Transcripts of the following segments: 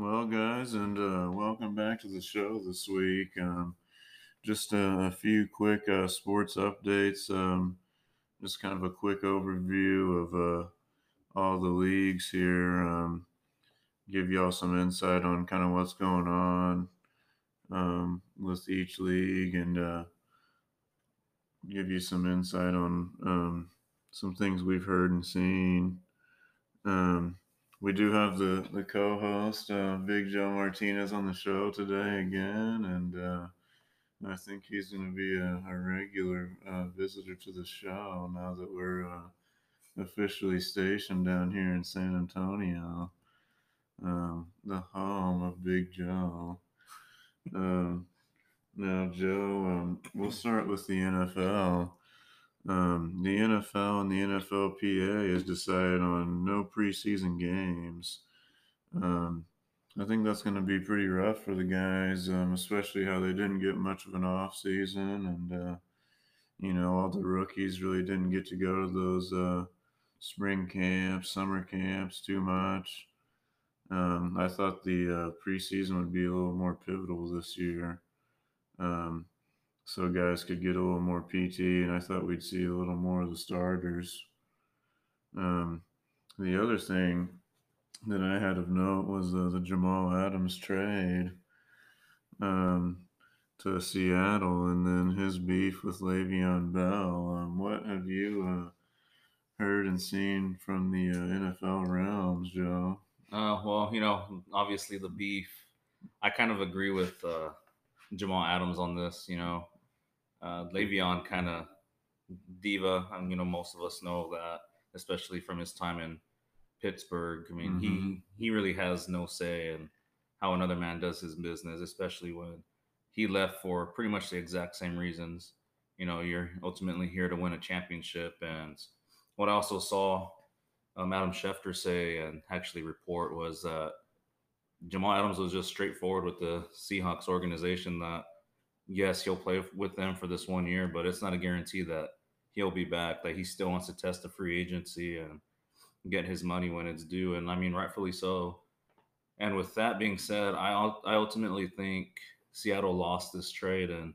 Well, guys, and uh, welcome back to the show this week. Um, just a, a few quick uh, sports updates. Um, just kind of a quick overview of uh, all the leagues here. Um, give y'all some insight on kind of what's going on um, with each league and uh, give you some insight on um, some things we've heard and seen. Um, we do have the the co-host uh, Big Joe Martinez on the show today again, and uh, I think he's going to be a, a regular uh, visitor to the show now that we're uh, officially stationed down here in San Antonio, um, the home of Big Joe. Um, now, Joe, um, we'll start with the NFL. Um, the NFL and the NFLPA has decided on no preseason games. Um, I think that's going to be pretty rough for the guys, um, especially how they didn't get much of an off season, and uh, you know all the rookies really didn't get to go to those uh, spring camps, summer camps too much. Um, I thought the uh, preseason would be a little more pivotal this year. Um, so guys could get a little more PT, and I thought we'd see a little more of the starters. Um, the other thing that I had of note was uh, the Jamal Adams trade um, to Seattle, and then his beef with Le'Veon Bell. Um, what have you uh, heard and seen from the uh, NFL realms, Joe? Uh, well, you know, obviously the beef. I kind of agree with uh, Jamal Adams on this. You know, uh, Le'Veon kind of diva. and you know, most of us know that, especially from his time in Pittsburgh. I mean, mm-hmm. he he really has no say in how another man does his business, especially when he left for pretty much the exact same reasons. You know, you're ultimately here to win a championship. And what I also saw um, Adam Schefter say and actually report was that Jamal Adams was just straightforward with the Seahawks organization that yes, he'll play with them for this one year, but it's not a guarantee that he'll be back. That he still wants to test the free agency and get his money when it's due, and I mean rightfully so. And with that being said, I I ultimately think Seattle lost this trade, and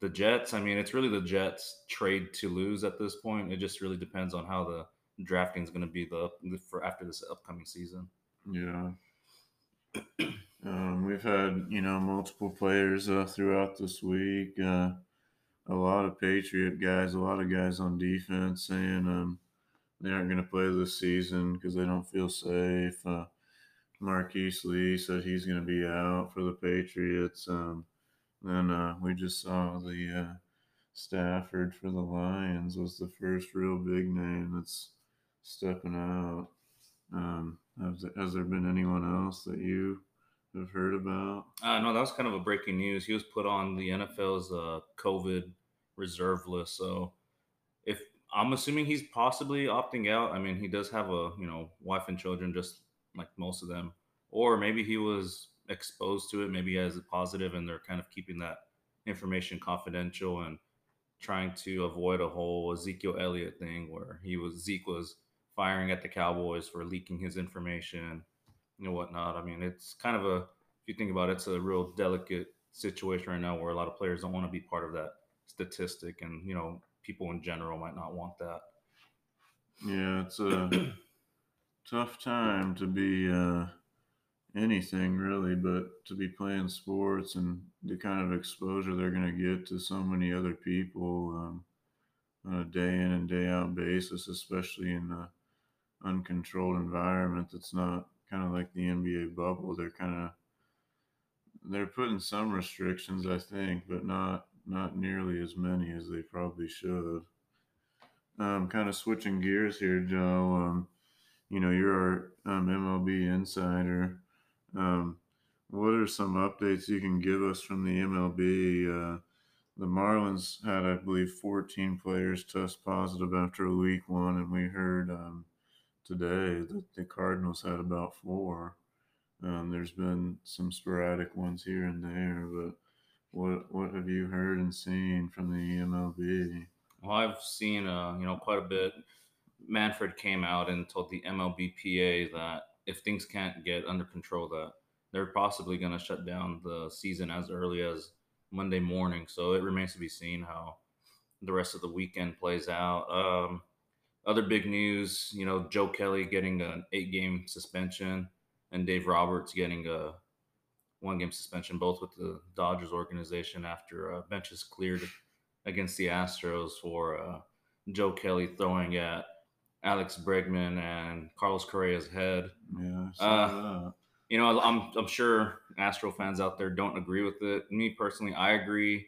the Jets. I mean, it's really the Jets' trade to lose at this point. It just really depends on how the drafting is going to be the for after this upcoming season. Yeah. Um, we've had you know multiple players uh, throughout this week. Uh, a lot of Patriot guys, a lot of guys on defense saying um, they aren't going to play this season because they don't feel safe. Uh, Marqise Lee said he's going to be out for the Patriots. Um, then uh, we just saw the uh, Stafford for the Lions was the first real big name that's stepping out. Um, has, has there been anyone else that you have heard about? Uh, no, that was kind of a breaking news. He was put on the NFL's uh, COVID reserve list. So if I'm assuming he's possibly opting out. I mean, he does have a you know wife and children, just like most of them. Or maybe he was exposed to it. Maybe has a positive, and they're kind of keeping that information confidential and trying to avoid a whole Ezekiel Elliott thing where he was Zeke was firing at the Cowboys for leaking his information and whatnot. I mean, it's kind of a, if you think about it, it's a real delicate situation right now where a lot of players don't want to be part of that statistic, and you know, people in general might not want that. Yeah, it's a tough time to be uh, anything really, but to be playing sports and the kind of exposure they're going to get to so many other people um, on a day in and day out basis, especially in a uncontrolled environment that's not kind of like the NBA bubble. They're kind of they're putting some restrictions, I think, but not not nearly as many as they probably should. Um, kind of switching gears here, Joe. Um, you know, you're our um, MLB insider. Um, what are some updates you can give us from the MLB? Uh, the Marlins had, I believe, 14 players test positive after week one, and we heard um, today that the Cardinals had about four. Um, there's been some sporadic ones here and there, but what what have you heard and seen from the MLB? Well, I've seen uh, you know quite a bit. Manfred came out and told the MLBPA that if things can't get under control, that they're possibly going to shut down the season as early as Monday morning. So it remains to be seen how the rest of the weekend plays out. Um, other big news, you know, Joe Kelly getting an eight game suspension and Dave Roberts getting a one game suspension, both with the Dodgers organization after uh, benches cleared against the Astros for uh, Joe Kelly throwing at Alex Bregman and Carlos Correa's head. Yeah, uh, you know, I'm I'm sure Astro fans out there don't agree with it. Me personally, I agree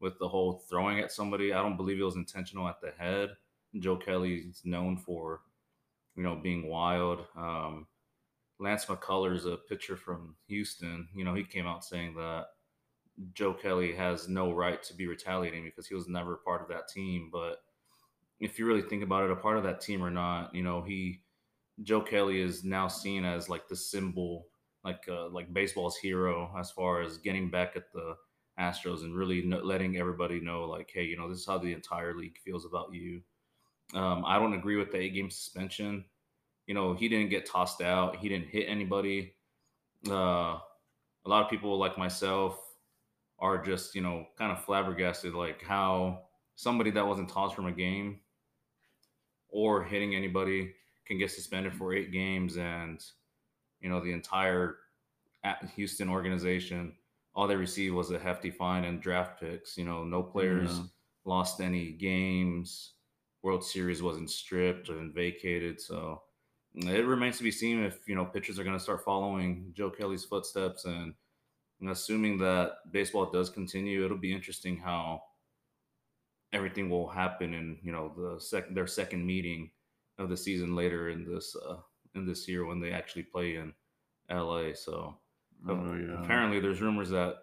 with the whole throwing at somebody. I don't believe it was intentional at the head. Joe Kelly's known for, you know, being wild. Um, Lance McCullers, a pitcher from Houston, you know, he came out saying that Joe Kelly has no right to be retaliating because he was never part of that team. But if you really think about it, a part of that team or not, you know, he Joe Kelly is now seen as like the symbol, like uh, like baseball's hero as far as getting back at the Astros and really letting everybody know, like, hey, you know, this is how the entire league feels about you. Um, I don't agree with the eight game suspension. You know, he didn't get tossed out. He didn't hit anybody. Uh, a lot of people like myself are just, you know, kind of flabbergasted, like how somebody that wasn't tossed from a game or hitting anybody can get suspended for eight games and you know the entire Houston organization all they received was a hefty fine and draft picks you know no players yeah. lost any games World Series wasn't stripped and vacated so it remains to be seen if you know pitchers are going to start following Joe Kelly's footsteps and, and assuming that baseball does continue it'll be interesting how everything will happen in you know the second their second meeting of the season later in this uh, in this year when they actually play in LA. So oh, yeah. apparently there's rumors that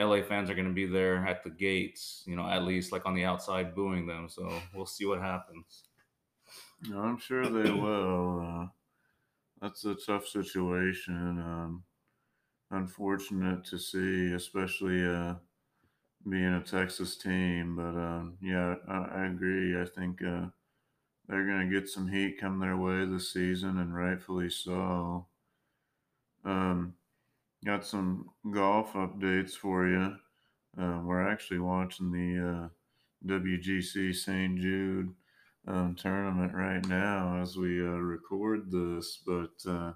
LA fans are going to be there at the gates, you know, at least like on the outside booing them. So we'll see what happens. I'm sure they will. Uh, that's a tough situation. Um, unfortunate to see, especially uh, being a Texas team. But um, yeah, I, I, agree. I think uh, they're going to get some heat come their way this season, and rightfully so. Um, got some golf updates for you. Uh, we're actually watching the uh, WGC St. Jude um, tournament right now as we uh, record this, but uh,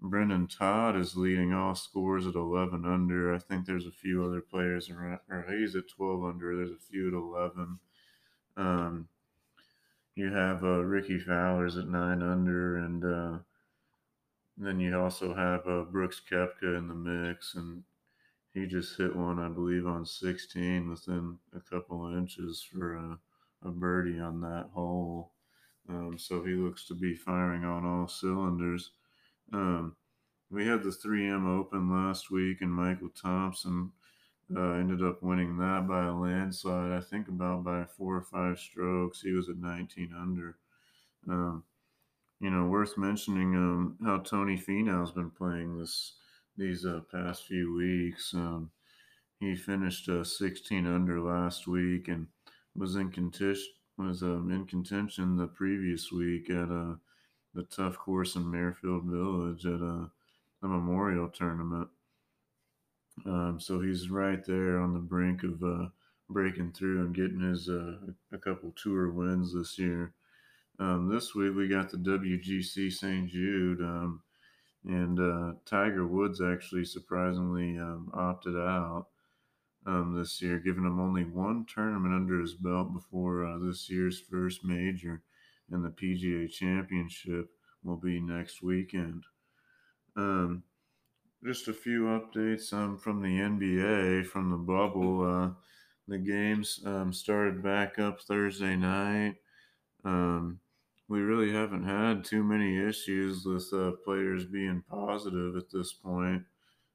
Brendon Todd is leading all scores at 11 under. I think there's a few other players around, or he's at 12 under. There's a few at 11. Um, you have uh, Rickie Fowler's at nine under, and uh, then you also have uh, Brooks Koepka in the mix, and he just hit one, I believe, on 16 within a couple of inches for a, a birdie on that hole. Um, so he looks to be firing on all cylinders. Um, we had the 3M Open last week, and Michael Thompson uh, ended up winning that by a landslide. I think about by four or five strokes. He was at 19 under. Um, you know, worth mentioning um, how Tony Finau's been playing this these uh, past few weeks. Um, he finished uh, 16 under last week and was in contention was um, in contention the previous week at uh, the tough course in Muirfield Village at uh, the Memorial Tournament. Um, so he's right there on the brink of uh, breaking through and getting his uh, a couple tour wins this year. Um, this week we got the WGC St. Jude, um, and uh, Tiger Woods actually surprisingly um, opted out um, this year, giving him only one tournament under his belt before uh, this year's first major, and the PGA Championship will be next weekend. Um, just a few updates um, from the NBA from the bubble. Uh, the games started back up Thursday night. Um, we really haven't had too many issues with uh, players being positive at this point.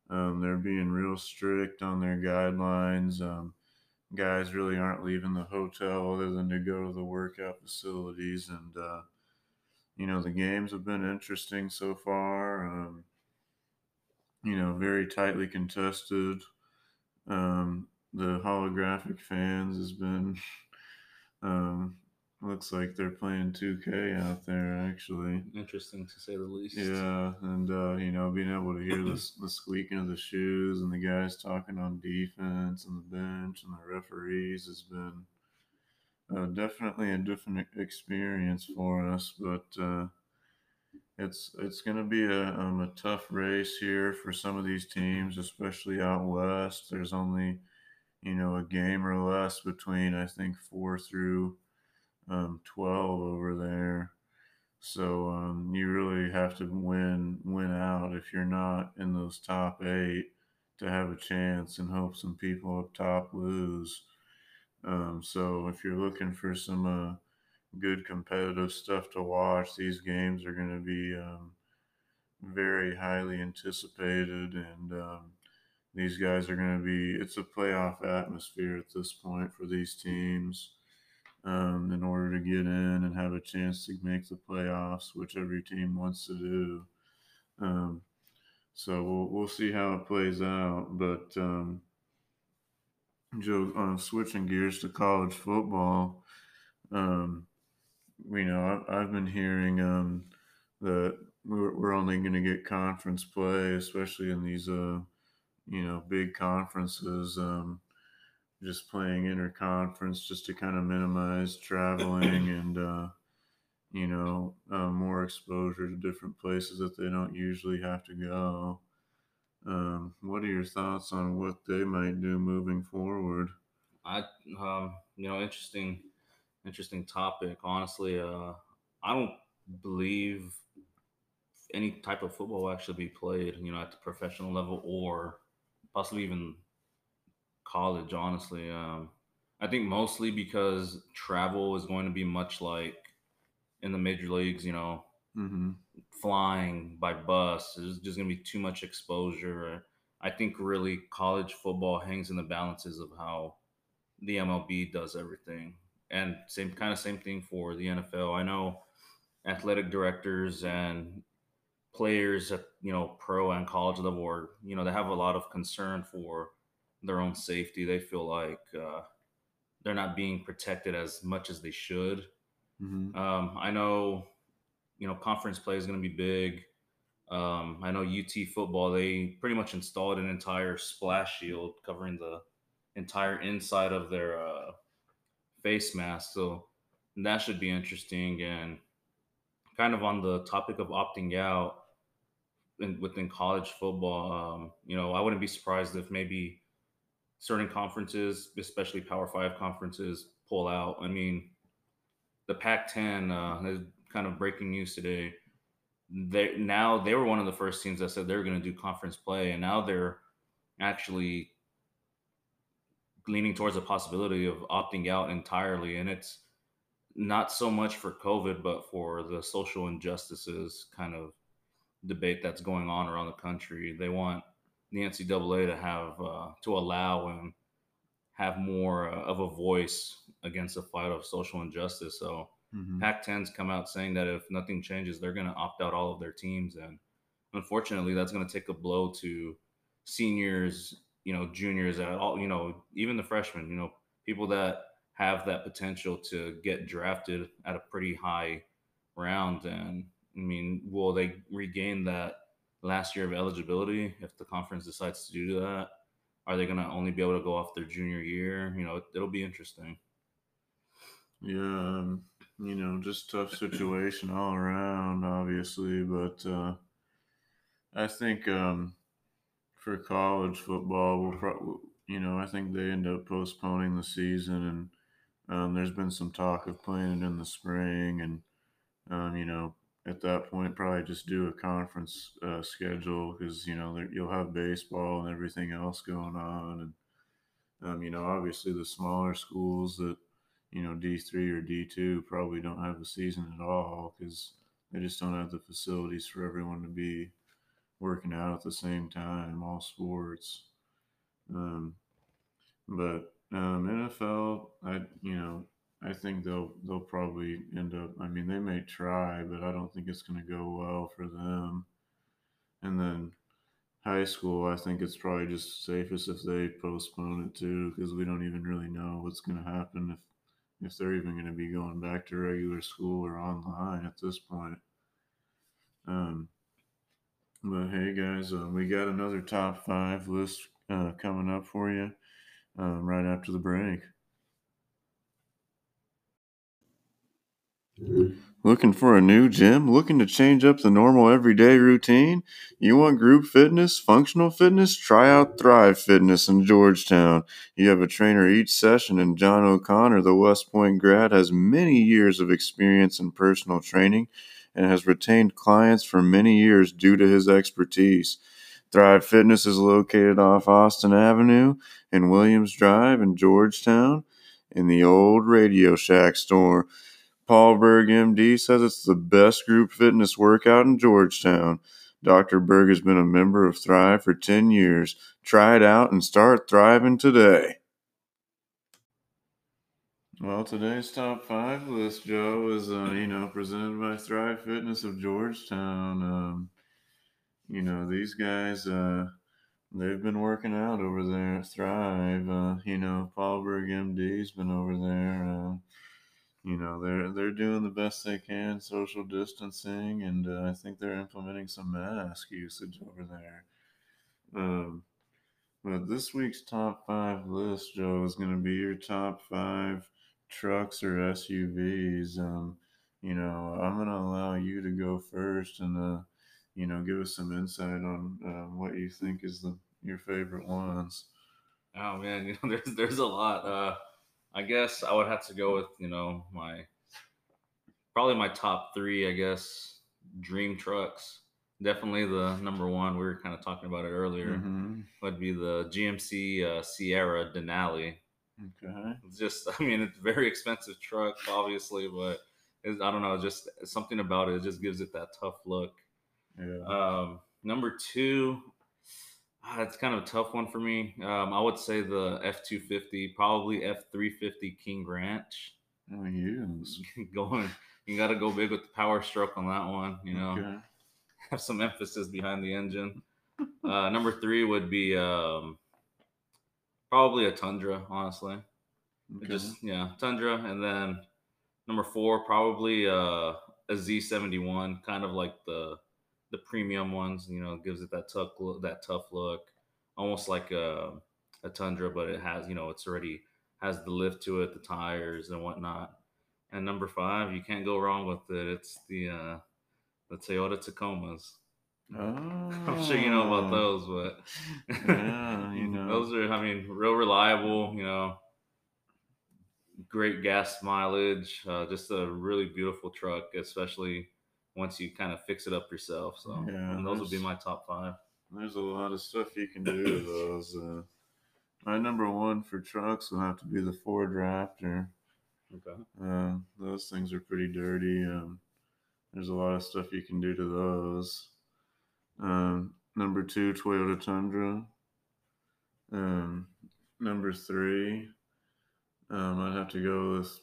Um, they're being real strict on their guidelines. Um, guys really aren't leaving the hotel other than to go to the workout facilities. And, uh, you know, the games have been interesting so far. Um, you know, very tightly contested. Um, the holographic fans has been um, looks like they're playing 2K out there actually. Interesting to say the least. Yeah, and uh, you know, being able to hear the the squeaking of the shoes and the guys talking on defense and the bench and the referees has been uh, definitely a different experience for us. But uh, it's it's going to be a, um, a tough race here for some of these teams, especially out west. There's only you know a game or less between I think four through um, 12 over there. So um, you really have to win win out if you're not in those top eight to have a chance, and hope some people up top lose. Um, so if you're looking for some uh, good competitive stuff to watch, these games are going to be um, very highly anticipated, and um, these guys are going to be. It's a playoff atmosphere at this point for these teams um, in order to get in and have a chance to make the playoffs, which every team wants to do. Um, so we'll we'll see how it plays out. But um, Joe, uh, switching gears to college football, um, you know I've, I've been hearing um, that we're, we're only going to get conference play, especially in these uh, you know big conferences. Um, just playing interconference just to kind of minimize traveling and uh, you know uh, more exposure to different places that they don't usually have to go. Um, what are your thoughts on what they might do moving forward? I um, you know interesting interesting topic. Honestly, uh, I don't believe any type of football will actually be played. You know, at the professional level or possibly even college, honestly. Um, I think mostly because travel is going to be much like in the major leagues, you know, mm-hmm. flying by bus. There's just going to be too much exposure. I think really college football hangs in the balances of how the MLB does everything. And same kind of same thing for the NFL. I know athletic directors and players at you know pro and college level are you know they have a lot of concern for their own safety. They feel like uh, they're not being protected as much as they should. Mm-hmm. Um, I know, you know, conference play is going to be big. Um, I know UT football, they pretty much installed an entire splash shield covering the entire inside of their uh, face mask. So that should be interesting. And kind of on the topic of opting out in, within college football, um, you know, I wouldn't be surprised if maybe certain conferences, especially Power Five conferences, pull out. I mean, the Pac-10 uh, is kind of breaking news today. They now they were one of the first teams that said they were going to do conference play, and now they're actually leaning towards the possibility of opting out entirely. And it's not so much for COVID, but for the social injustices kind of debate that's going on around the country. They want the NCAA to have uh, to allow and have more uh, of a voice against the fight of social injustice. So mm-hmm. Pac-10's come out saying that if nothing changes, they're going to opt out all of their teams, and unfortunately, that's going to take a blow to seniors, you know, juniors, at all, you know, even the freshmen, you know, people that have that potential to get drafted at a pretty high round. And I mean, will they regain that last year of eligibility if the conference decides to do that? Are they going to only be able to go off their junior year? You know, it, will be interesting. Yeah, um, you know, just tough situation all around, obviously, but uh, I think um, for college football, we'll you know, I think they end up postponing the season, and um, there's been some talk of playing it in the spring, and um, you know, at that point probably just do a conference uh, schedule because you know you'll have baseball and everything else going on and um, you know obviously the smaller schools that you know d3 or d2 probably don't have a season at all because they just don't have the facilities for everyone to be working out at the same time all sports. Um, but um, nfl i you know I think they'll they'll probably end up. I mean, they may try, but I don't think it's going to go well for them. And then high school, I think it's probably just safest if they postpone it too, because we don't even really know what's going to happen if if they're even going to be going back to regular school or online at this point. Um, but hey, guys, uh, we got another top five list uh, coming up for you um, right after the break. Looking for a new gym? Looking to change up the normal everyday routine? You want group fitness, functional fitness? Try out Thrive Fitness in Georgetown. You have a trainer each session, and John O'Connor, the West Point grad, has many years of experience in personal training and has retained clients for many years due to his expertise. Thrive Fitness is located off Austin Avenue in Williams Drive in Georgetown in the old Radio Shack store. Paul Berg, MD, says it's the best group fitness workout in Georgetown. Dr. Berg has been a member of Thrive for 10 years. Try it out and start thriving today. Well, today's top five list, Joe, is uh, you know presented by Thrive Fitness of Georgetown. Um, you know these guys, uh, they've been working out over there at Thrive. Uh, you know, Paul Berg, MD's been over there. Uh, you know they're they're doing the best they can social distancing and uh, i think they're implementing some mask usage over there. Um, but this week's top five list joe is going to be your top five trucks or suvs um, you know i'm going to allow you to go first and uh, you know give us some insight on uh, what you think is the your favorite ones. Oh man you know there's there's a lot uh I guess I would have to go with you know my probably my top three. I guess dream trucks. Definitely the number one. We were kind of talking about it earlier. Mm-hmm. Would be the GMC uh, Sierra Denali. Okay. It's just, I mean, it's very expensive truck, obviously, but I don't know, just something about it. It just gives it that tough look. Yeah. Um, number two, Ah, it's kind of a tough one for me. Um, I would say the F two fifty, probably F three fifty King Ranch. Oh, yes. Going, you got to go big with the power stroke on that one. You know, okay. have some emphasis behind the engine. uh, number three would be um, probably a Tundra, honestly. Okay. Just yeah, Tundra, and then number four probably uh, a Z seventy one, kind of like the the premium ones. You know, gives it that tough look, that tough look, almost like a, a Tundra, but it has you know it's already has the lift to it, the tires and whatnot. And number five, you can't go wrong with it. It's the uh, the Toyota Tacomas. Oh. I'm sure you know about those, but yeah, you know, those are I mean real reliable. You know, great gas mileage. Uh, just a really beautiful truck, especially once you kind of fix it up yourself. So yeah, those would be my top five. There's a lot of stuff you can do to those. Uh, my number one for trucks will have to be the Ford Raptor. Okay. Uh, those things are pretty dirty. Um, there's a lot of stuff you can do to those. Um, number two, Toyota Tundra. Um, number three, um, I'd have to go with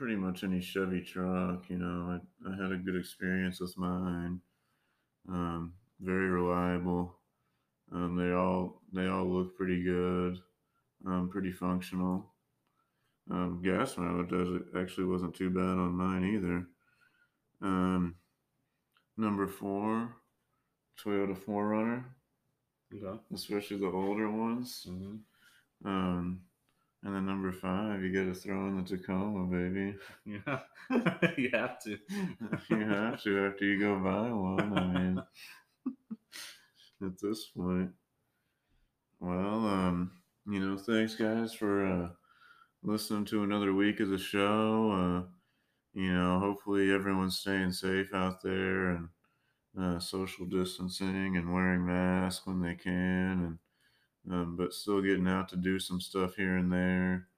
pretty much any Chevy truck. You know, I, I had a good experience with mine. Um, very reliable. Um, they all they all look pretty good, um, pretty functional. Um, gas mileage does actually wasn't too bad on mine either. Um, number four, Toyota 4Runner. Okay. Especially the older ones. Mm-hmm. And then number five, you got to throw in the Tacoma, baby. Yeah, you have to. you have to after you go buy one. I mean, at this point. Well, um, you know, thanks guys for uh, listening to another week of the show. Uh, you know, hopefully everyone's staying safe out there and uh, social distancing and wearing masks when they can and um, but still getting out to do some stuff here and there.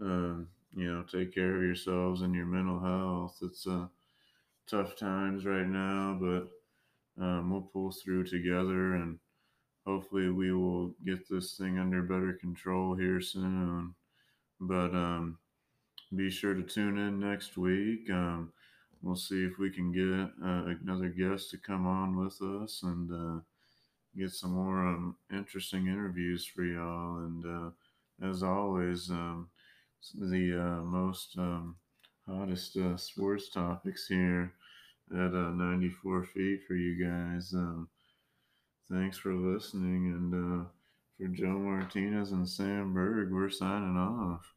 Um, you know, take care of yourselves and your mental health. It's uh, tough times right now, but um, we'll pull through together and hopefully we will get this thing under better control here soon. But um, be sure to tune in next week. Um, we'll see if we can get uh, another guest to come on with us and. Uh, get some more um, interesting interviews for y'all. And uh, as always, um, the uh, most um, hottest uh, sports topics here at uh, 94 feet for you guys. Um, thanks for listening. And uh, for Joe Martinez and Sam Berg, we're signing off.